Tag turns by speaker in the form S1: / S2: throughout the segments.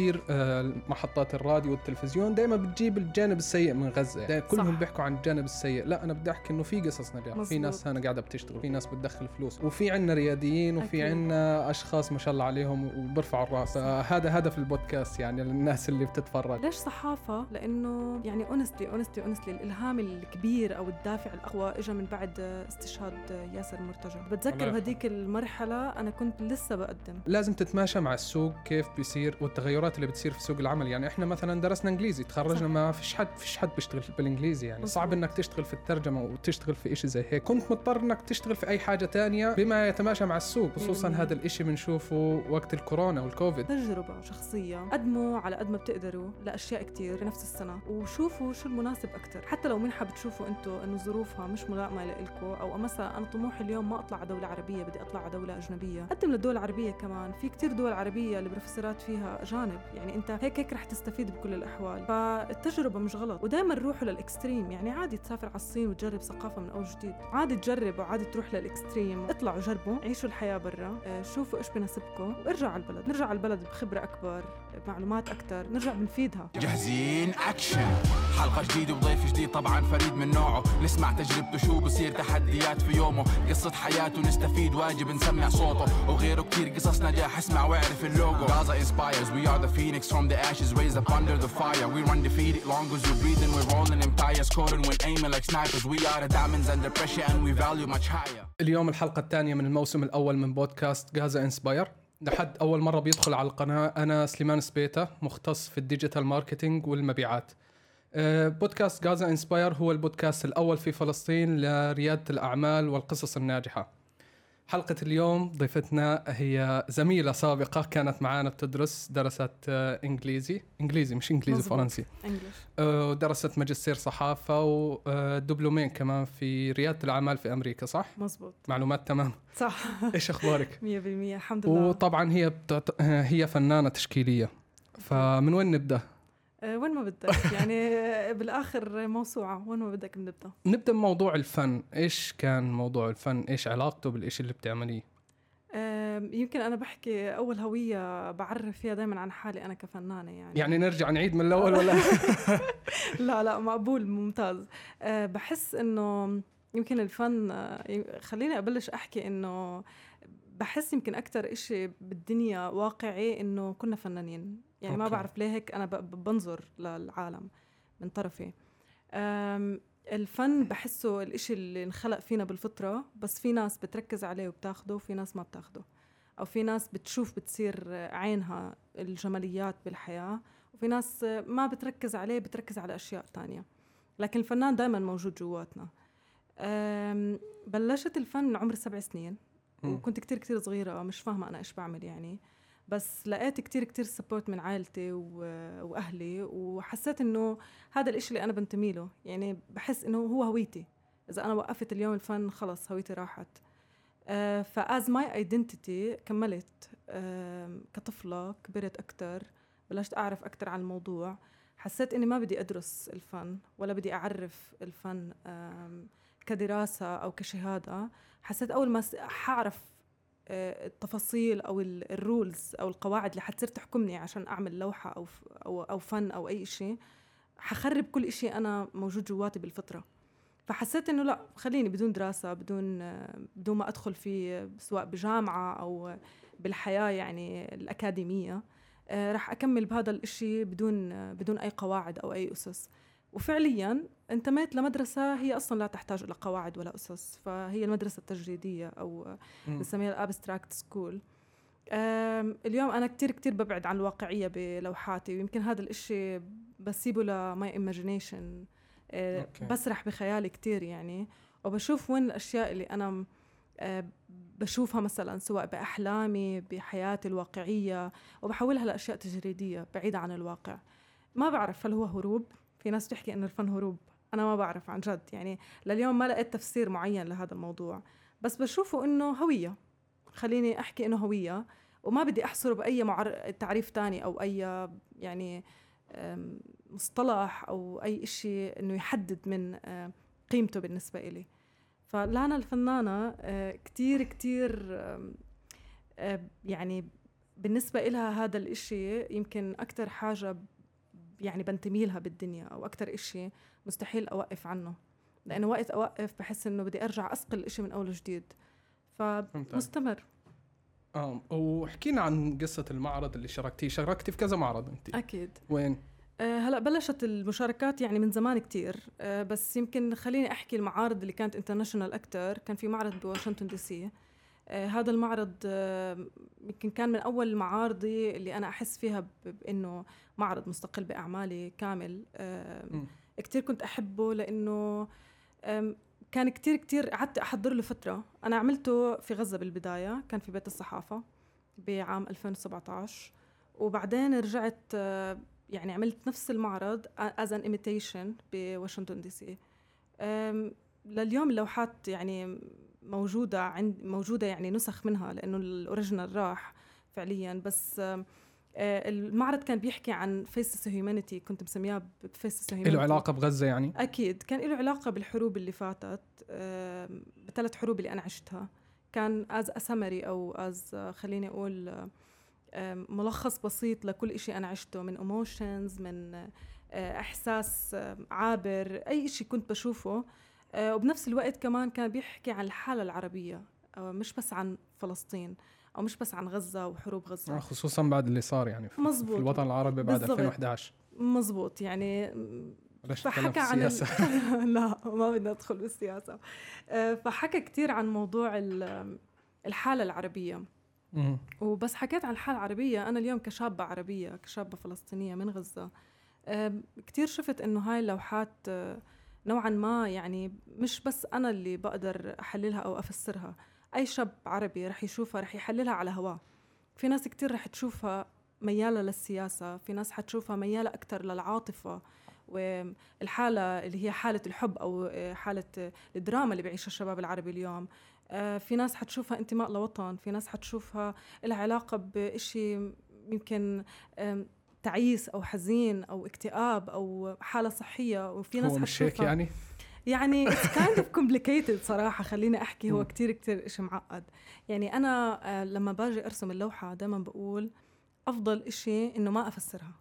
S1: كثير آه، محطات الراديو والتلفزيون دائما بتجيب الجانب السيء من غزة دايما كلهم
S2: صح.
S1: بيحكوا عن الجانب السيء لا أنا بدي أحكي إنه في قصص نجاح في. ناس هنا قاعدة بتشتغل في ناس بتدخل فلوس وفي عنا رياديين وفي. عنا أشخاص ما شاء الله عليهم وبرفعوا الرأس هذا هدف البودكاست يعني للناس اللي بتتفرج
S2: ليش صحافة؟ لأنه يعني honestly honestly honestly الإلهام الكبير أو الدافع الأقوى إجا من بعد استشهاد ياسر مرتجى بتذكر
S1: يرحمه.
S2: بهديك المرحلة أنا كنت لسه بقدم
S1: لازم تتماشى مع السوق كيف بيصير والتغيرات اللي بتصير في سوق العمل. يعني إحنا مثلا درسنا إنجليزي تخرجنا. ما فيش حد فيش حد بيشتغل بالإنجليزي. يعني. صعب إنك تشتغل في الترجمة وتشتغل في إشي زي هيك. كنت مضطر إنك تشتغل في أي حاجة تانية بما يتماشى مع السوق خصوصا
S2: 100%.
S1: هذا الإشي بنشوفه وقت الكورونا والكوفيد.
S2: تجربة شخصية قدموا على قد ما بتقدروا لأشياء كتير في نفس السنة. وشوفوا شو المناسب أكتر. حتى لو منحة بتشوفوا أنتوا أنه ظروفها مش ملائمة لإلكم أو مثلا أنا طموحي اليوم ما أطلع على دولة عربية بدي أطلع على دولة أجنبية. قدم للدول العربية كمان. في كتير دول عربية البروفيسورات فيها أجانب يعني أنت هيك هيك رح تستفيد بكل الأحوال. فالتجربة مش غلط ودائما روحوا لل extreme. يعني عادي تسافر على الصين وتجرب ثقافة من أول جديد. عادي تجرب وعادي تروح لل extreme. اطلعوا جربوا عيشوا الحياة برا. آه، شوفوا إيش بناسبكم وارجعوا على البلد. نرجع على البلد بخبرة أكبر بمعلومات أكتر نرجع بنفيدها.
S3: جاهزين؟ اكشن حلقة جديدة وضيف جديد طبعا فريد من نوعه. نسمع تجربته شو بصير تحديات في يومه. قصة حياته نستفيد واجب نسمع صوته. وغيره كتير قصص نجاح اسمع واعرف اللوجو. Gaza inspires we are the phoenix from the ashes raised up under the fire. We're undefeated long as we're breathing we're ruling empires scoring when aiming like snipers. We are the diamonds under pressure and we value much higher.
S1: اليوم الحلقة الثانية من الموسم الأول من بودكاست Gaza Inspire لحد أول مرة بيدخل على القناة أنا سليمان سبيتا مختص في ال digital marketing والمبيعات. بودكاست Gaza Inspire هو البودكاست الأول في فلسطين لريادة الأعمال والقصص الناجحة. حلقة اليوم ضيفتنا هي زميلة سابقة كانت معانا بتدرس درست آه، إنجليزي. إنجليزي مش إنجليزي
S2: مزبوط.
S1: فرنسي.
S2: English
S1: آه، ودرست ماجستير صحافة ودبلومين كمان في ريادة الأعمال في أمريكا صح؟
S2: مزبوط
S1: معلومات تمام.
S2: صح.
S1: إيش أخبارك؟
S2: 100% الحمد لله.
S1: وطبعا هي بتعت... هي فنانة تشكيلية. فمن وين نبدأ؟
S2: آه، وين ما بدك؟ يعني آه، بالآخر موسوعة. وين ما بدك بنبدا
S1: نبدأ بموضوع الفن. إيش كان موضوع الفن؟ إيش علاقته بالإشي اللي بتعمليه؟
S2: يمكن أنا بحكي أول هوية بعرف فيها دايما عن حالي أنا كفنانة يعني.
S1: يعني نرجع نعيد من الأول ولا؟
S2: لا لا مقبول ممتاز. أه بحس إنه يمكن الفن آه، خليني أبلش أحكي إنه بحس يمكن أكثر إشي بالدنيا واقعي إنه كنا فنانين. يعني ما
S1: أوكي.
S2: بعرف ليه هيك أنا بنظر للعالم من طرفي. الفن بحسه الإشي اللي انخلق فينا بالفطرة بس في ناس بتركز عليه وبتاخده وفي ناس ما بتاخده. أو في ناس بتشوف بتصير عينها الجماليات بالحياة وفي ناس ما بتركز عليه بتركز على أشياء تانية. لكن الفنان دائما موجود جواتنا. بلشت الفن عمر سبع سنين. وكنت كتير كتير صغيرة مش فاهمة أنا إيش بعمل يعني. بس لقيت كتير كتير support من عائلتي و... وأهلي وحسيت إنه هذا الإشي اللي أنا بنتمي له. يعني بحس إنه هو هويتي. إذا أنا وقفت اليوم الفن خلص هويتي راحت. was my identity كملت. كطفلة كبرت أكتر بلشت أعرف أكتر عن الموضوع. حسيت إني ما بدي أدرس الفن ولا بدي أعرف الفن آم، كدراسة أو كشهادة. حسيت أول ما حعرف التفاصيل أو ال- الرولز أو القواعد اللي حتصير تحكمني عشان أعمل لوحة أو ف- أو أو فن أو أي شيء حخرب كل إشي أنا موجود جواتي بالفطرة. فحسيت إنه لا خليني بدون دراسة بدون آه، بدون ما أدخل فيه سواء بجامعة أو بالحياة يعني الأكاديمية آه، رح أكمل بهذا الإشي بدون آه، بدون أي قواعد أو أي أسس. وفعليا انتميت لمدرسة هي أصلا لا تحتاج إلى قواعد ولا أسس فهي المدرسة التجريدية أو
S1: مم.
S2: بنسميها ال abstract school اليوم أنا كتير كتير ببعد عن الواقعية بلوحاتي ويمكن هذا الإشي بسيبه ل my
S1: imagination okay.
S2: بسرح بخيالي كتير يعني وبشوف وين الأشياء اللي أنا آه، بشوفها مثلا سواء بأحلامي بحياتي الواقعية وبحولها لأشياء تجريدية بعيدة عن الواقع ما بعرف هل هو هروب في ناس بتحكي إنه الفن هروب. أنا ما بعرف عن جد يعني لليوم ما لقيت تفسير معين لهذا الموضوع. بس بشوفه إنه هوية. خليني أحكي إنه هوية وما بدي أحصره بأي معر... تعريف تاني أو أي يعني مصطلح أو أي إشي إنه يحدد من آه، قيمته بالنسبة إلي. فلانا الفنانة آه، كتير كتير آه، يعني بالنسبة إلها هذا الإشي يمكن أكتر حاجة ب- يعني بنتمي لها بالدنيا أو أكتر إشي مستحيل أوقف عنه. لأنه وقت أوقف بحس إنه بدي أرجع أسقل الإشي من أول وجديد. فمستمر.
S1: آه وحكينا عن قصة المعرض اللي شاركتيه. شاركتي في كذا معرض انت
S2: أكيد.
S1: وين؟
S2: أه هلأ بلشت المشاركات يعني من زمان كتير. أه بس يمكن خليني أحكي المعارض اللي كانت international أكتر. كان في معرض بواشنطن دي سي. هذا المعرض أه يمكن كان من أول معارضي اللي أنا أحس فيها بانه معرض مستقل بأعمالي كامل. كتير كنت أحبه لأنه كان كتير كتير قعدت أحضر له فترة. أنا عملته في غزة بالبداية كان في بيت الصحافة بعام 2017 وبعدين رجعت أه، يعني عملت نفس المعرض as an imitation بواشنطن دي سي. لليوم اللوحات يعني موجودة عند موجودة يعني نسخ منها لأنه ال original راح فعليا. بس آه، المعرض كان بيحكي عن faces humanity كنت مسمياه ب faces humanity
S1: له علاقة بغزة يعني؟
S2: أكيد. كان له علاقة بالحروب اللي فاتت آم، بثلاث حروب اللي أنا عشتها. كان as a summary أو as خليني أقول ملخص بسيط لكل إشي أنا عشته. من emotions من آه، آم، عابر أي إشي كنت بشوفه. آه، وبنفس الوقت كمان كان بيحكي عن الحالة العربية آه، مش بس عن فلسطين أو مش بس عن غزة وحروب غزة.
S1: آه، خصوصا بعد اللي صار يعني في,
S2: مزبوط.
S1: في الوطن العربي بعد
S2: بالضبط.
S1: 2011
S2: مزبوط يعني فحكى عن ال... لا ما بدنا ندخل بالسياسة. آه، فحكى كتير عن موضوع ال- الحالة العربية.
S1: مم.
S2: وبس حكيت عن الحالة العربية أنا اليوم كشابة عربية كشابة فلسطينية من غزة آم، كتير شفت إنه هاي اللوحات آه، نوعا ما يعني مش بس أنا اللي بقدر أحللها أو أفسرها. أي شاب عربي رح يشوفها رح يحللها على هواه. في ناس كتير رح تشوفها ميالة للسياسة في ناس حتشوفها ميالة أكتر للعاطفة. والحالة اللي هي حالة الحب أو آه، حالة الدراما اللي بيعيشها الشباب العربي اليوم. آه، في ناس حتشوفها انتماء لوطن في ناس حتشوفها لها علاقة يمكن تعيس أو حزين أو اكتئاب أو حالة صحية وفي ناس
S1: هو مش هيك يعني؟
S2: يعني kind of complicated صراحة خليني أحكي هو. كتير كتير إشي معقد. يعني أنا آه، لما باجي أرسم اللوحة دائما بقول أفضل إشي إنه ما أفسرها.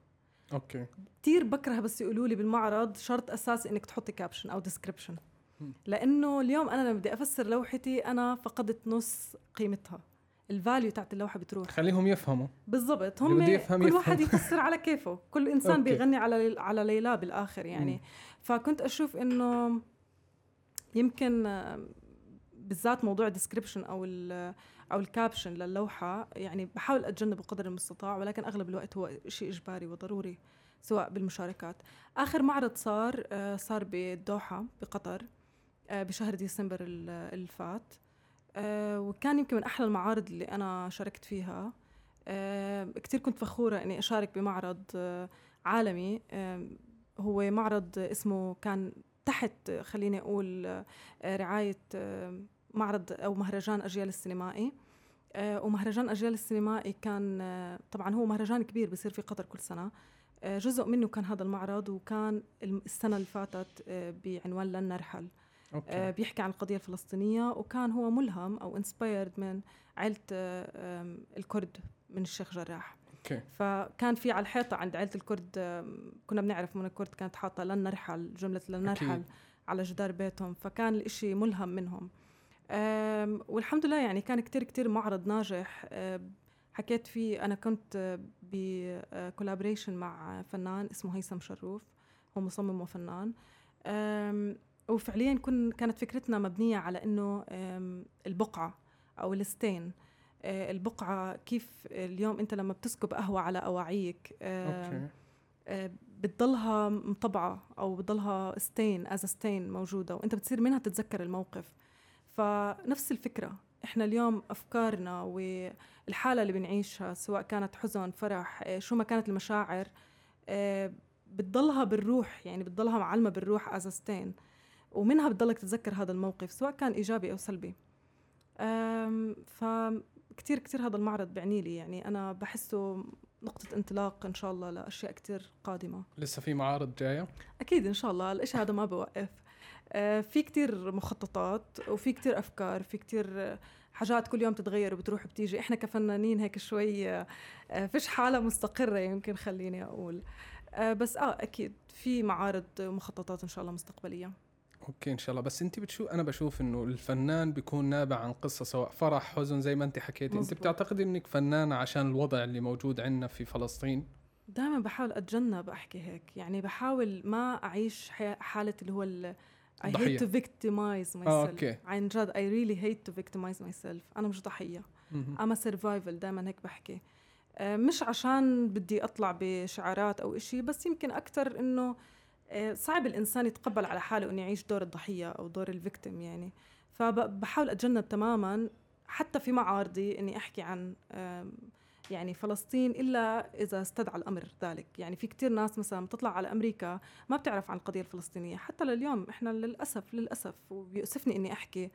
S1: okay.
S2: كتير بكره بس يقولوا لي بالمعرض شرط اساسي إنك تحطي caption أو description
S1: مم.
S2: لأنه اليوم أنا لما بدي أفسر لوحتي أنا فقدت نص قيمتها. ال value تاعت اللوحة بتروح.
S1: خليهم يفهموا.
S2: بالضبط. هم
S1: يفهم
S2: كل
S1: يفهم.
S2: واحد يفسر على كيفه. كل إنسان
S1: okay.
S2: بيغني على على ليلى بالآخر يعني.
S1: مم.
S2: فكنت أشوف إنه يمكن بالذات موضوع ال description أو ال أو ال caption للوحة يعني بحاول أتجنبه قدر المستطاع ولكن أغلب الوقت هو شيء إجباري وضروري سواء بالمشاركات. آخر معرض صار آه، صار بالدوحه بقطر آه، بشهر ديسمبر ال- آه، وكان يمكن من أحلى المعارض اللي أنا شاركت فيها. آه، كتير كنت فخورة إني أشارك بمعرض آه، عالمي. آه، هو معرض اسمه كان تحت خليني أقول آه، رعاية معرض أو مهرجان أجيال السينمائي. ومهرجان أجيال السينمائي كان طبعا هو مهرجان كبير بصير في قطر كل سنة. جزء منه كان هذا المعرض وكان السنة اللي فاتت بعنوان لن نرحل. آه،
S1: okay
S2: بيحكي عن القضية الفلسطينية وكان هو ملهم أو inspired من عائلة آه، آم، الكرد من الشيخ جراح.
S1: okay.
S2: فكان في على الحيطة عند عائلة الكرد كنا بنعرف من الكرد كانت حاطة لن نرحل جملة لن
S1: أكيد.
S2: نرحل على جدار بيتهم. فكان الإشي ملهم منهم. والحمد لله يعني كان كتير كتير معرض ناجح. حكيت فيه أنا كنت ب collaboration مع فنان اسمه هيثم شروف. هو مصمم وفنان. وفعليا كن كانت فكرتنا مبنية على إنه آم، البقعة أو ال stain. آه، البقعة كيف اليوم أنت لما بتسكب قهوة على أواعيك آم،
S1: okay.
S2: آه، بتضلها مطبعة أو بتضلها stain as stain موجودة وأنت بتصير منها تتذكر الموقف. فنفس الفكرة. إحنا اليوم أفكارنا والحالة اللي بنعيشها سواء كانت حزن فرح آه، شو ما كانت المشاعر بتضلها بالروح يعني بتضلها معلمة بالروح as stain ومنها بتضلك تتذكر هذا الموقف سواء كان إيجابي أو سلبي. فكتير كتير هذا المعرض بعني لي يعني أنا بحسه نقطة انطلاق إن شاء الله لأشياء كتير قادمة.
S1: لسه في معارض جاية؟
S2: أكيد إن شاء الله الإشي هذا ما بوقف. آه، في كتير مخططات وفي كتير أفكار في كتير آه، حاجات كل يوم تتغير وبتروح وبتيجي. إحنا كفنانين هيك شوي آه، فيش حالة مستقرة يمكن خليني أقول. آه، بس آه أكيد في معارض ومخططات إن شاء الله مستقبلية.
S1: أوكي إن شاء الله. بس انت بتشوف أنا بشوف إنه الفنان بيكون نابع عن قصة سواء فرح حزن زي ما انت حكيتي انت بتعتقدي إنك فنانه عشان الوضع اللي موجود عندنا في فلسطين؟
S2: دائما بحاول أتجنب أحكي هيك. يعني بحاول ما أعيش حالة اللي هو ال I hate to victimize myself. آه، okay. عن جد I really hate to victimize myself. أنا مش ضحية. أنا survival دائما هيك بحكي. آه، مش عشان بدي أطلع بشعارات أو إشي بس يمكن أكثر إنه آه، صعب الإنسان يتقبل على حاله إنه يعيش دور الضحية أو دور ال victim يعني. فبحاول أتجنب تماما حتى في معارضي إني أحكي عن يعني فلسطين إلا إذا استدعى الأمر ذلك. يعني في كتير ناس مثلا بتطلع على أمريكا ما بتعرف عن القضية الفلسطينية. حتى لليوم إحنا للأسف للأسف وبيؤسفني إني أحكي.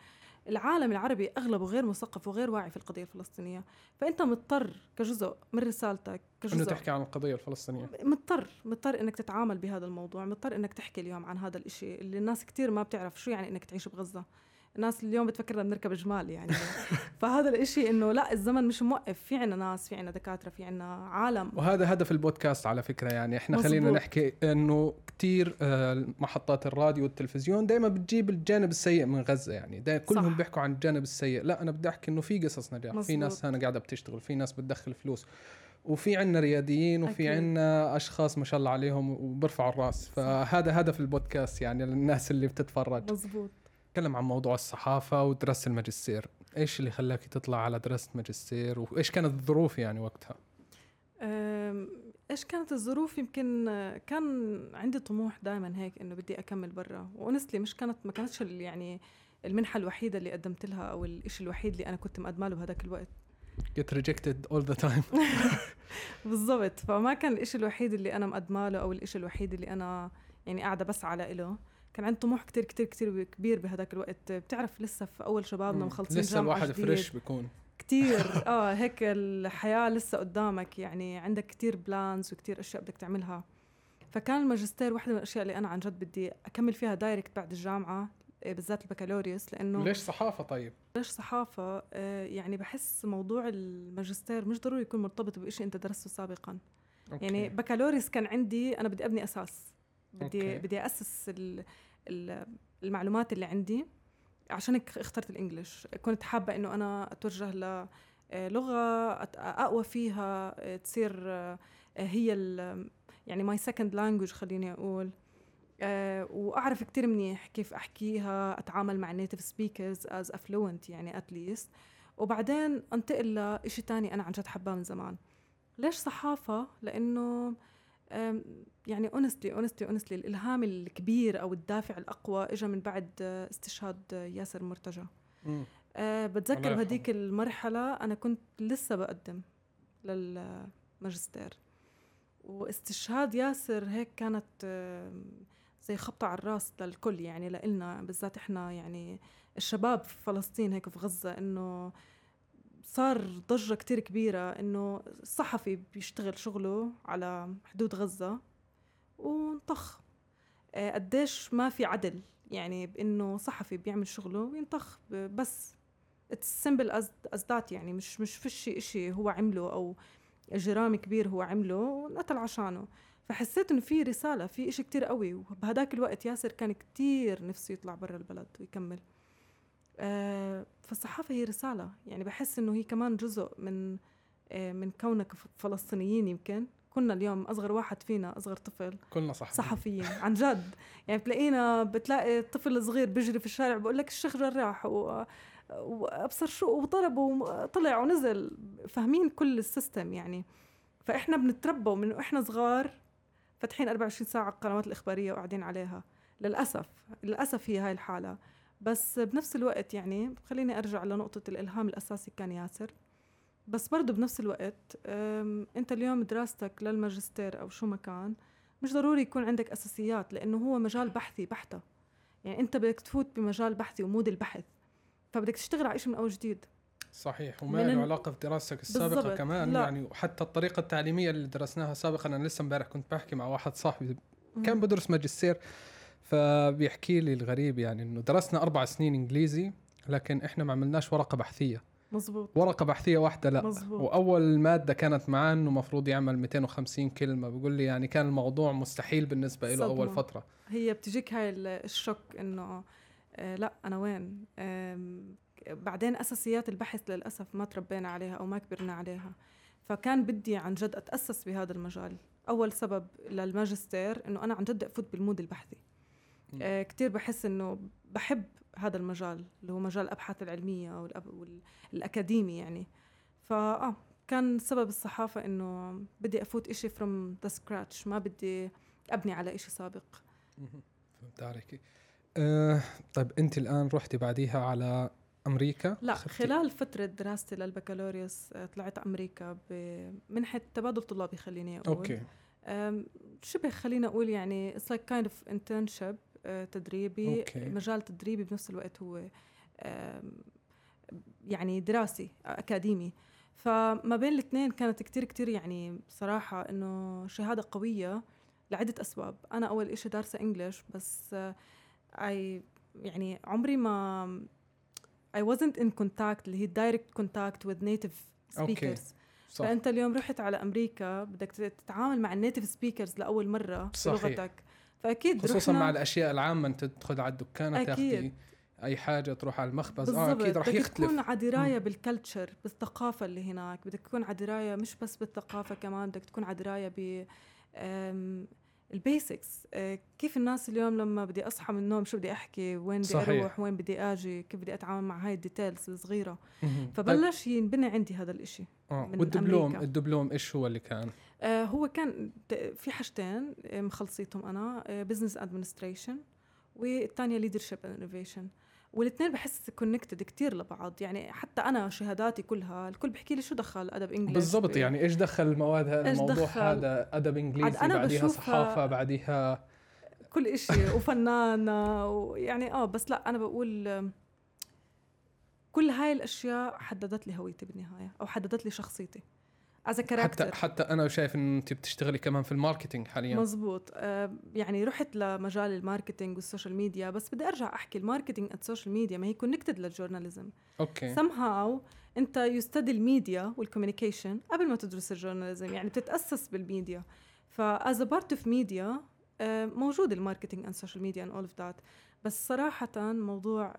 S2: العالم العربي أغلبه غير مثقف وغير واعي في القضية الفلسطينية. فأنت مضطر كجزء من رسالتك كجزء
S1: إنه تحكي عن القضية الفلسطينية.
S2: مضطر مضطر إنك تتعامل بهذا الموضوع مضطر إنك تحكي اليوم عن هذا الإشي اللي الناس كتير ما بتعرف شو يعني إنك تعيش بغزة. الناس اليوم بتفكرنا بنركب جمال يعني. فهذا الإشي إنه لا الزمن مش موقف في عنا ناس في عنا دكاترة في عنا عالم.
S1: وهذا هدف البودكاست على فكرة يعني. إحنا مزبوط. خلينا نحكي إنه كثير آه، محطات الراديو والتلفزيون دائما بتجيب الجانب السيء من غزة يعني. كلهم بيحكوا عن الجانب السيء. لا أنا بدي أحكي إنه في قصص نجاح. مزبوط. في ناس هنا قاعدة بتشتغل في ناس بتدخل فلوس وفي عنا رياديين وفي عنا أشخاص ما شاء الله عليهم وبرفعوا الرأس. فهذا هدف البودكاست يعني للناس اللي بتتفرج.
S2: مزبوط
S1: تكلم عن موضوع الصحافة ودراسة الماجستير. إيش اللي خلاك تطلع على دراسة ماجستير وايش كانت الظروف يعني وقتها؟
S2: إيش كانت الظروف؟ يمكن كان عندي طموح دائما هيك إنه بدي أكمل برا. وانستلي مش كانت ما كانتش يعني المنحة الوحيدة اللي قدمت لها أو الشيء الوحيد اللي أنا كنت مقدمة له بهذاك الوقت.
S1: Get rejected all the time.
S2: بالضبط. فما كان الشيء الوحيد اللي أنا مقدمة له أو الشيء الوحيد اللي أنا يعني قاعدة بس على له. كان عندي طموح كتير كتير كتير كبير بهذاك الوقت. بتعرف لسه في أول شبابنا مخلصين
S1: لسه الواحد fresh بيكون.
S2: كتير. آه هيك الحياة لسه قدامك. يعني عندك كتير plans وكتير أشياء بدك تعملها. فكان الماجستير واحدة من الأشياء اللي أنا عن جد بدي أكمل فيها direct بعد الجامعة آه، بالذات البكالوريوس لأنه
S1: ليش صحافة طيب؟
S2: ليش صحافة؟ آه يعني بحس موضوع الماجستير مش ضروري يكون مرتبط بشيء أنت درسته سابقا. okay. يعني بكالوريوس كان عندي أنا بدي أبني أساس. بدي okay. بدي أسس المعلومات اللي عندي عشان هيك اخترت ال English. كنت حابة إنه أنا أتوجه للغه أقوى فيها تصير هي يعني my second language خليني أقول. وأعرف كتير منيح كيف أحكيها أتعامل مع native speakers as a fluent يعني at least وبعدين أنتقل لشيء تاني أنا عن جد حباه من زمان. ليش صحافة؟ لأنه يعني honestly honestly honestly الإلهام الكبير أو الدافع الأقوى اجى من بعد استشهاد ياسر مرتجى أه بتذكر بهديك المرحلة أنا كنت لسه بقدم للماجستير. واستشهاد ياسر هيك كانت زي خبطة على الراس للكل يعني لإلنا بالذات إحنا يعني الشباب في فلسطين هيك في غزة إنه صار ضجة كتير كبيرة إنه الصحفي بيشتغل شغله على حدود غزة وانطخ. آه، قديش ما في عدل يعني بإنه صحفي بيعمل شغله وينطخ. بس it's simple as that يعني مش مش فيش شيء هو عمله أو جرام كبير هو عمله وانقتل عشانه. فحسيت إنه في رسالة في إشي كتير قوي. وبهداك الوقت ياسر كان كتير نفسه يطلع برا البلد ويكمل. فالصحافة هي رسالة. يعني بحس إنه هي كمان جزء من آه، من كونك فلسطينيين يمكن. كنا اليوم أصغر واحد فينا أصغر طفل
S1: كلنا صح
S2: صحفيين عن جد. يعني بتلاقينا بتلاقي طفل صغير بيجري في الشارع بقول لك الشيخ جراح و وابصر شو وضرب وطلع ونزل. فاهمين كل السيستم يعني. فإحنا بنتربى من وإحنا صغار فاتحين 24 ساعة القنوات الإخبارية وقاعدين عليها. للأسف. للأسف هي هاي الحالة. بس بنفس الوقت يعني خليني أرجع لنقطة الإلهام الأساسي كان ياسر. بس برضه بنفس الوقت أنت اليوم دراستك للماجستير أو شو ما كان مش ضروري يكون عندك أساسيات لأنه هو مجال بحثي بحتة. يعني أنت بدك تفوت بمجال بحثي ومود البحث فبدك تشتغل على شيء من أول جديد.
S1: صحيح وما له علاقة بدراستك السابقة كمان لا. يعني وحتى الطريقة التعليمية اللي درسناها سابقا أنا لسه امبارح كنت بحكي مع واحد صاحبي كان بدرس ماجستير. فبيحكي لي الغريب يعني إنه درسنا أربع سنين إنجليزي لكن إحنا ما عملناش ورقة بحثية.
S2: مزبوط
S1: ورقة بحثية واحدة لا.
S2: مزبوط.
S1: وأول مادة كانت معاه إنه المفروض يعمل 250 كلمة. بقول لي يعني كان الموضوع مستحيل بالنسبة له
S2: أول.
S1: فترة.
S2: هي بتجيك هاي ال- الشك إنه آه لا أنا وين؟ آم، بعدين أساسيات البحث للأسف ما تربينا عليها أو ما كبرنا عليها. فكان بدي عن جد أتأسس بهذا المجال. أول سبب للماجستير إنه أنا عن جد أفوت بال mood
S1: البحثي.
S2: آه كثير بحس إنه بحب هذا المجال اللي هو مجال الأبحاث العلمية والأكاديمي يعني. فاه كان سبب الصحافة إنه بدي أفوت إشي from the scratch ما بدي أبني على إشي سابق.
S1: فهمت عليك. أه طيب أنت الآن رحتي بعديها على أمريكا؟
S2: لا
S1: أخذتي-
S2: خلال فترة دراستي للبكالوريوس آه، طلعت أمريكا بمنحة تبادل طلابي خليني أقول. okay. شبه خلينا أقول يعني like kind of internship آه، تدريبي
S1: okay.
S2: مجال تدريبي بنفس الوقت هو يعني دراسي آه، أكاديمي. فما بين الاثنين كانت كتير كتير يعني بصراحة إنه شهادة قوية لعدة أسباب. أنا أول إشي دارسة English بس آه، I يعني عمري ما I wasn't in contact اللي هي direct contact with native speakers.
S1: صح.
S2: فأنت اليوم رحت على أمريكا بدك تتعامل مع ال native speakers لأول مرة
S1: صحيح.
S2: بلغتك. فأكيد
S1: خصوصا مع الأشياء العامة أنت تدخل على الدكان. تاخذي أي حاجة تروح على المخبز
S2: آه
S1: أكيد رح
S2: بدك
S1: يختلف
S2: تكون على دراية بال culture بالثقافة اللي هناك بدك تكون على دراية مش بس بالثقافة كمان بدك تكون على دراية ب ال basics آه، كيف الناس اليوم لما بدي أصحى من النوم شو بدي أحكي وين بدي
S1: صحيح.
S2: أروح وين بدي آجي كيف بدي أتعامل مع هاي ال details
S1: الصغيرة. طيب
S2: فبلش ينبني عندي هذا
S1: الإشي.
S2: من
S1: والدبلوم
S2: أمريكا.
S1: الدبلوم إيش هو اللي كان؟
S2: آه، هو كان في حاجتين آه، مخلصيتهم أنا business administration والثانيه leadership innovation والاثنين بحس connected كتير لبعض. يعني حتى أنا شهاداتي كلها الكل بحكي لي شو دخل أدب English
S1: بالضبط يعني إيش دخل المواد هذا الموضوع؟ هذا أدب إنجليزي
S2: أنا
S1: بعديها صحافه بعديها
S2: كل إشي وفنانة ويعني آه بس لا أنا بقول كل هاي الأشياء حددت لي هويتي بالنهاية أو حددت لي شخصيتي. as
S1: حتى
S2: character
S1: حتى أنا شايف انه انت بتشتغلي كمان في ال marketing حاليا.
S2: مزبوط. آه، يعني رحت لمجال ال marketing وال social media بس بدي أرجع أحكي. ال marketing ال social media ما هي connected لل
S1: journalism okay.
S2: Somehow أنت you study ال media وال communication قبل ما تدرس ال journalism يعني بتتأسس بالميديا ف as part of media موجود ال marketing and social media and all of that بس صراحة موضوع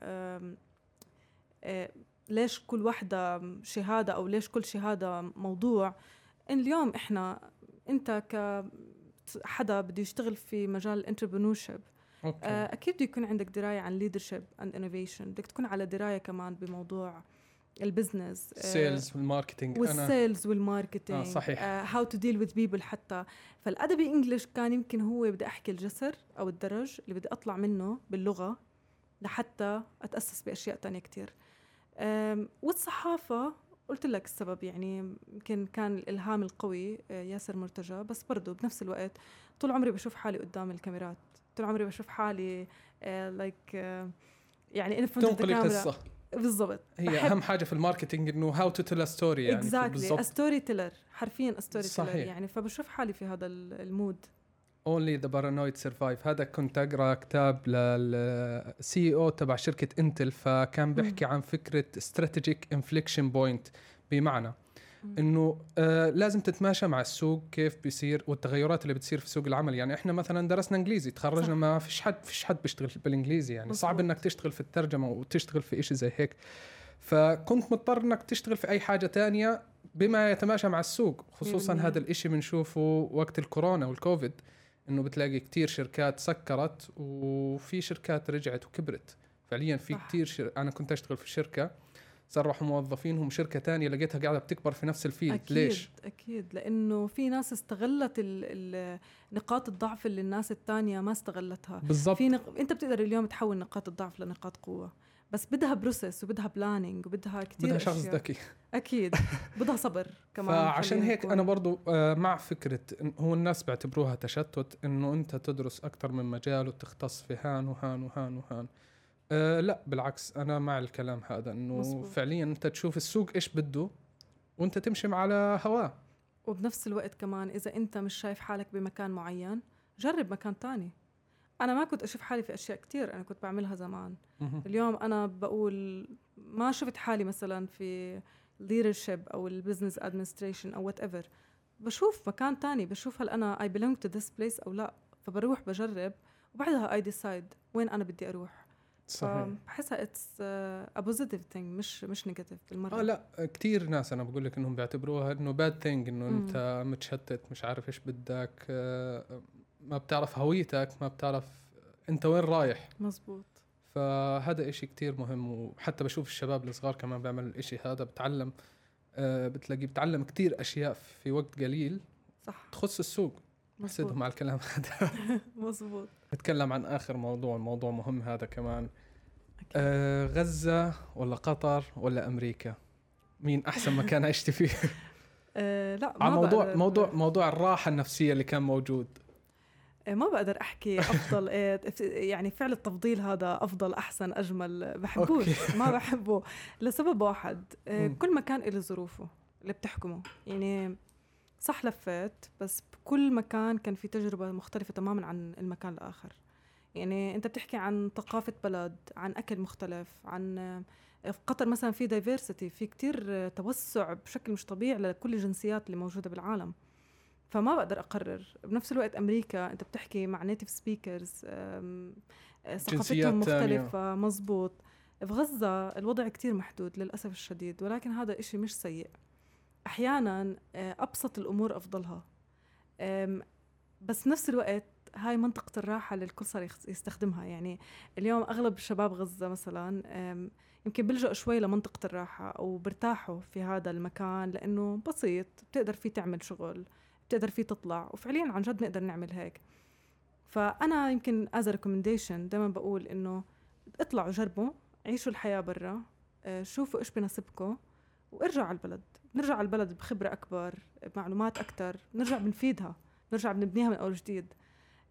S2: ليش كل وحدة شهادة أو ليش كل شهادة موضوع؟ إن اليوم إحنا أنت ك حدا بده يشتغل في مجال ال
S1: entrepreneurship
S2: okay. أكيد بده يكون عندك دراية عن leadership and innovation بدك تكون على دراية كمان بموضوع ال
S1: business sales وال
S2: marketing وال sales وال marketing
S1: آه، صحيح.
S2: how to deal with people حتى. فالادبي English كان يمكن هو بدي أحكي الجسر أو الدرج اللي بدي أطلع منه باللغة لحتى أتأسس بأشياء تانية كتير. أم، والصحافة قلت لك السبب يعني يمكن كان الإلهام القوي آه، ياسر مرتجى بس برضه بنفس الوقت طول عمري بشوف حالي قدام الكاميرات طول عمري بشوف حالي like يعني ان
S1: تنقلي قصه
S2: بالضبط.
S1: هي أهم حاجة في ال marketing إنه how to tell story يعني
S2: exactly
S1: بالضبط.
S2: story teller حرفيا story
S1: teller.
S2: يعني فبشوف حالي في هذا ال- ال
S1: mood. only the paranoid survive هذا كنت أقرأ كتاب لل CEO تبع شركة Intel فكان بيحكي عن فكرة strategic inflection point بمعنى. إنه آه لازم تتماشى مع السوق كيف بيصير والتغيرات اللي بتصير في سوق العمل يعني إحنا مثلا درسنا إنجليزي تخرجنا
S2: صح.
S1: ما فيش حد فيش حد بيشتغل بالإنجليزي يعني صعب. إنك تشتغل في الترجمة وتشتغل في إشي زي هيك فكنت مضطر إنك تشتغل في أي حاجة تانية بما يتماشى مع السوق خصوصا
S2: 100%.
S1: هذا الإشي بنشوفه وقت الكورونا والكوفيد إنه بتلاقي كتير شركات سكرت وفي شركات رجعت وكبرت. فعليا في
S2: صح.
S1: كتير شر... أنا كنت أشتغل في شركة سرحوا موظفينهم شركة تانية لقيتها قاعدة بتكبر في نفس ال
S2: field.
S1: أكيد ليش؟
S2: أكيد لأنه في ناس استغلت ال ال نقاط الضعف اللي الناس الثانية ما استغلتها.
S1: بالضبط.
S2: في نق... أنت بتقدر اليوم تحول نقاط الضعف لنقاط قوة. بس بدها process وبدها planning وبدها كثير
S1: بدها شخص. ذكي
S2: أكيد بدها صبر كمان
S1: فعشان هيك. أنا برضو آه، مع فكرة هو الناس بيعتبروها تشتت إنه أنت تدرس أكثر من مجال وتختص في هان وهان وهان وهان أه لا بالعكس أنا مع الكلام هذا
S2: إنه.
S1: فعليا أنت تشوف السوق إيش بده وأنت تمشي على هواه
S2: وبنفس الوقت كمان إذا أنت مش شايف حالك بمكان معين جرب مكان تاني أنا ما كنت أشوف حالي في أشياء كتير أنا كنت بعملها زمان. اليوم أنا بقول ما شفت حالي مثلا في leadership أو ال business administration أو whatever بشوف مكان تاني بشوف هل أنا I belong to this place أو لا. فبروح بجرب وبعدها I decide وين أنا بدي أروح.
S1: صحيح.
S2: بحسها it's a positive thing مش مش negative بالمرة.
S1: آه لا كثير ناس أنا بقول لك إنهم بيعتبروها إنه bad thing
S2: إنه.
S1: أنت متشتت مش عارف إيش بدك آه، ما بتعرف هويتك ما بتعرف أنت وين رايح.
S2: مزبوط
S1: فهذا إشي كتير مهم وحتى بشوف الشباب الصغار كمان بيعمل الإشي هذا بتعلم آه، بتلاقيه بتعلم كتير أشياء في وقت قليل
S2: صح.
S1: تخص السوق. بحسدهم على الكلام هذا.
S2: مزبوط
S1: نتكلم عن آخر موضوع موضوع مهم هذا كمان.
S2: أكيد.
S1: آه غزة ولا قطر ولا أمريكا؟ مين أحسن مكان عشت فيه؟
S2: آه لا
S1: على موضوع موضوع موضوع الراحة النفسية اللي كان موجود.
S2: ما بقدر أحكي أفضل آه، ف- يعني فعل التفضيل هذا أفضل أحسن أجمل بحبوش ما بحبه. لسبب واحد آه،
S1: مم.
S2: كل مكان له ظروفه اللي بتحكمه. يعني صح لفيت بس بكل مكان كان في تجربة مختلفة تماما عن المكان الآخر. يعني أنت بتحكي عن ثقافة بلد عن أكل مختلف عن آه، في قطر مثلا في diversity في كتير آه، توسع بشكل مش طبيعي لكل الجنسيات اللي موجودة بالعالم. فما بقدر أقرر. بنفس الوقت أمريكا أنت بتحكي مع native speakers
S1: جنسيات
S2: ثقافتهم. مختلفة مزبوط في غزة الوضع كتير محدود للأسف الشديد ولكن هذا إشي مش سيء. أحيانا آه، أبسط الأمور أفضلها. بس نفس الوقت هاي منطقة الراحة اللي الكل صار يستخدمها. يعني اليوم أغلب شباب غزة مثلا يمكن بيلجأوا شوي لمنطقة الراحة أو برتاحوا في هذا المكان لأنه بسيط بتقدر فيه تعمل شغل. بتقدر فيه تطلع. وفعليا عن جد نقدر نعمل هيك. فأنا يمكن as recommendation دائما بقول إنه اطلعوا جربوا عيشوا الحياة برا آه، شوفوا إيش بناسبكم وارجعوا على البلد. نرجع على البلد بخبرة أكبر بمعلومات أكتر. نرجع بنفيدها. نرجع بنبنيها من أول جديد.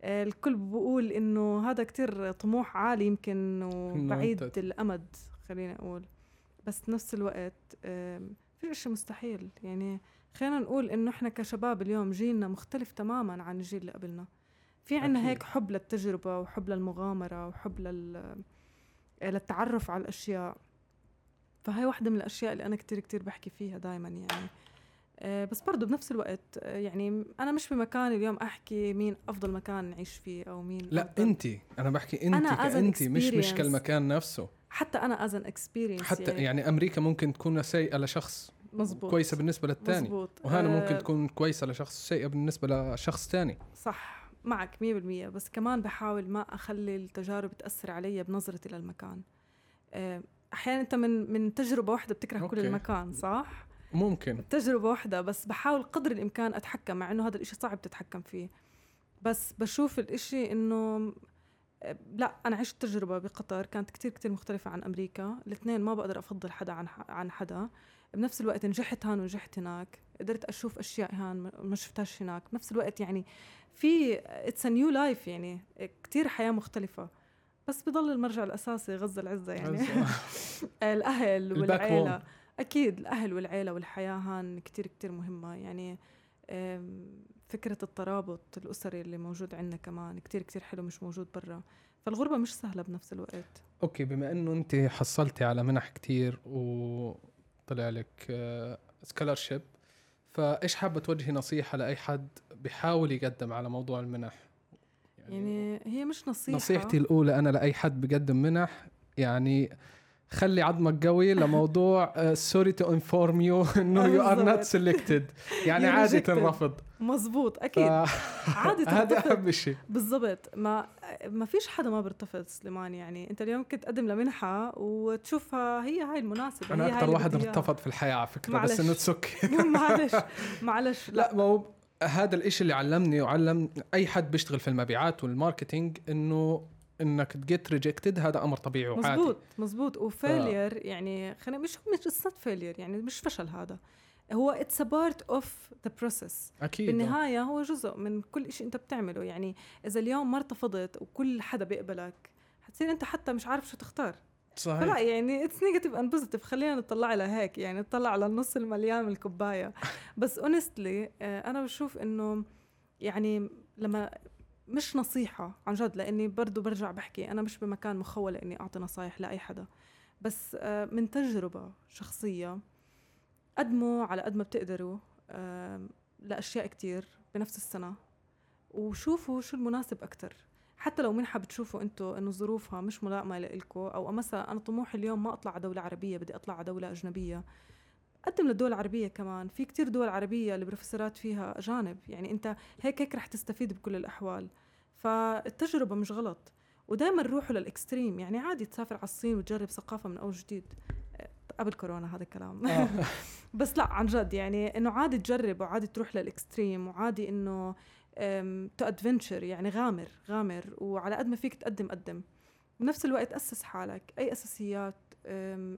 S2: آه، الكل بقول إنه هذا كتير طموح عالي يمكن وبعيد الأمد خلينا أقول. بس نفس الوقت في إشي مستحيل. يعني خلينا نقول إنه إحنا كشباب اليوم جيلنا مختلف تماما عن الجيل اللي قبلنا. في عنا. هيك حب للتجربة وحب للمغامرة وحب لل للتعرف على الأشياء. فهي واحدة من الأشياء اللي أنا كتير كتير بحكي فيها دايما يعني. آه، بس برضه بنفس الوقت آه، يعني أنا مش بمكان اليوم أحكي مين أفضل مكان نعيش فيه أو مين
S1: لا. انت. أنا بحكي انت كانت مش مش. كالمكان نفسه.
S2: حتى أنا as an experience
S1: حتى يعني, يعني أمريكا ممكن تكون سيئه لشخص
S2: مزبوط
S1: كويسة بالنسبة للثاني.
S2: مزبوط
S1: وهنا
S2: آه،
S1: ممكن تكون كويسة لشخص سيئه بالنسبة لشخص ثاني.
S2: صح معك 100% بس كمان بحاول ما أخلي التجارب تأثر علي بنظرتي للمكان. آه، أحيانا أنت من من تجربة واحدة بتكره كل
S1: أوكي.
S2: المكان صح؟
S1: ممكن.
S2: تجربة واحدة بس بحاول قدر الإمكان أتحكم مع إنه هذا الإشي صعب تتحكم فيه. بس بشوف الإشي إنه آه، لا أنا عشت تجربة بقطر كانت كتير كتير مختلفة عن أمريكا. الاثنين ما بقدر أفضل حدا عن عن حدا. بنفس الوقت نجحت هان ونجحت هناك قدرت أشوف أشياء هان ما- شفتهاش هناك. بنفس الوقت يعني في it's new life يعني كتير حياة مختلفة. بس بضل المرجع الأساسي غزة العزة يعني. الأهل
S1: والعيلة.
S2: أكيد الأهل والعيلة والحياة هان كتير كتير مهمة. يعني أم، فكرة الترابط الأسري اللي موجود عندنا كمان كتير كتير حلو مش موجود برا. فالغربة مش سهلة بنفس الوقت.
S1: okay بما إنه أنت حصلتي على منح كتير وطلع لك scholarship فإيش حابة توجهي نصيحة لأي حد بيحاول يقدم على موضوع المنح؟
S2: يعني هي مش نصيحة.
S1: نصيحتي الأولى أنا لأي حد بقدم منح يعني خلي عظمك قوي لموضوع sorry to inform you انه you are
S2: not.
S1: selected يعني عادي. تنرفض
S2: مزبوط أكيد عادي
S1: هذا. أهم شيء
S2: بالضبط ما ما فيش حدا ما بيرتفض سليمان يعني أنت اليوم كنت تقدم لمنحة وتشوفها هي هاي المناسبة
S1: أنا
S2: أكثر
S1: واحد. ارتفض في الحياة على فكرة
S2: معلش.
S1: بس انه take risk
S2: معلش معلش
S1: لا ما هو هذا الإشي اللي علمني وعلم أي حد بيشتغل في المبيعات وال marketing إنه إنك to get rejected هذا أمر طبيعي وعادي.
S2: مزبوط مزبوط. و failure يعني خلينا مش مش it's not failure يعني مش فشل هذا. هو it's part of the process
S1: أكيد.
S2: بالنهاية هو جزء من كل شيء أنت بتعمله. يعني إذا اليوم ما ارتفضت وكل حدا بيقبلك حتصير أنت حتى مش عارف شو تختار.
S1: صحيح.
S2: يعني it's negative and positive خلينا نطلع لها هيك يعني نطلع على النص المليان من الكوباية. بس honestly أنا بشوف إنه يعني لما مش نصيحة عن جد لأني برضو برجع بحكي أنا مش بمكان مخولة إني أعطي نصايح لأي حدا. بس آه، من تجربة شخصية قدموا على قد ما بتقدروا لأشياء كتير بنفس السنة وشوفوا شو المناسب أكتر. حتى لو منحة بتشوفوا أنتوا إنه ظروفها مش ملائمة لإلكم أو مثلا أنا طموحي اليوم ما أطلع على دولة عربية بدي أطلع على دولة أجنبية. قدم للدول العربية كمان. في كتير دول عربية البروفيسورات فيها أجانب. يعني أنت هيك هيك رح تستفيد بكل الأحوال. فالتجربة مش غلط. ودائما روحوا للإكستريم. يعني عادي تسافر على الصين وتجرب ثقافة من أول جديد. أه، قبل كورونا هذا الكلام.
S1: آه.
S2: بس لا عن جد يعني إنه عادي تجرب وعادي تروح للإكستريم وعادي إنه تو ادفنتشر يعني غامر غامر. وعلى قد ما فيك تقدم قدم. بنفس الوقت أسس حالك. أي أساسيات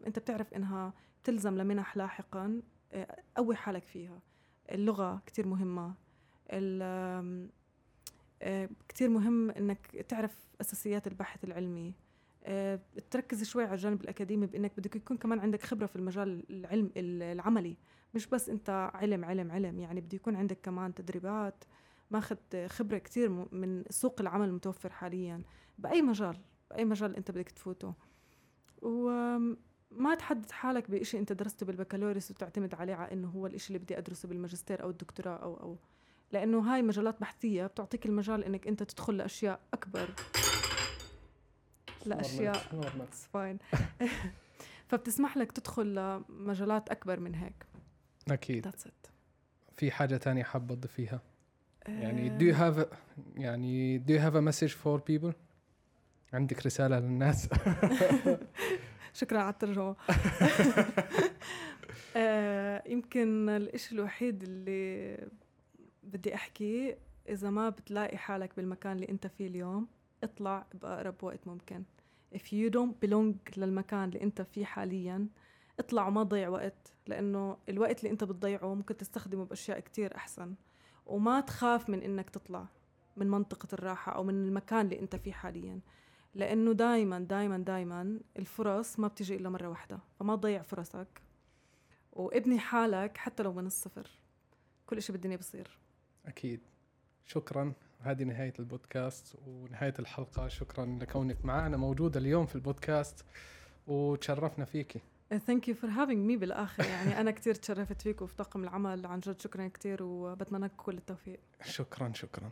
S2: أنت بتعرف إنها تلزم لمنح لاحقا أه، قوي حالك فيها. اللغة كتير مهمة. كتير مهم إنك تعرف أساسيات البحث العلمي. أه، تركز شوي على الجانب الأكاديمي بإنك بدك يكون كمان عندك خبرة في المجال العلم العملي. مش بس أنت علم علم علم يعني بده يكون عندك كمان تدريبات. ماخذ خبرة كتير م- من سوق العمل المتوفر حاليا. بأي مجال بأي مجال أنت بدك تفوته. وما تحدد حالك بشيء أنت درسته بالبكالوريوس وتعتمد عليه على إنه هو الشيء اللي بدي أدرسه بالماجستير أو الدكتوراه أو أو لأنه هاي مجالات بحثية بتعطيك المجال إنك أنت تدخل لأشياء أكبر. لأشياء fine. فبتسمح لك تدخل لمجالات أكبر من هيك.
S1: أكيد.
S2: That's it.
S1: في حاجة تانية حابه تضيفيها يعني
S2: آه،
S1: do you have يعني do you have a message for people? عندك رسالة للناس؟
S2: شكرا على الترجمة. آه، يمكن الإشي الوحيد اللي بدي أحكيه إذا ما بتلاقي حالك بالمكان اللي أنت فيه اليوم اطلع بأقرب وقت ممكن. If you don't belong للمكان اللي أنت فيه حاليا اطلع وما تضيع وقت لأنه الوقت اللي أنت بتضيعه ممكن تستخدمه بأشياء كتير أحسن. وما تخاف من إنك تطلع من منطقة الراحة أو من المكان اللي أنت فيه حاليا لأنه دائما دائما دائما الفرص ما بتيجي إلا مرة واحدة فما تضيع فرصك. وابني حالك حتى لو من الصفر. كل إشي بالدنيا بصير.
S1: أكيد. شكرا. هذه نهاية البودكاست ونهاية الحلقة. شكرا لكونك معنا موجوده اليوم في البودكاست وتشرفنا فيكي
S2: thank you for having me بالآخر. يعني أنا كتير تشرفت فيك وفي طاقم العمل. عن جد شكرا كتير وبتمنى لك كل التوفيق.
S1: شكرا شكرا.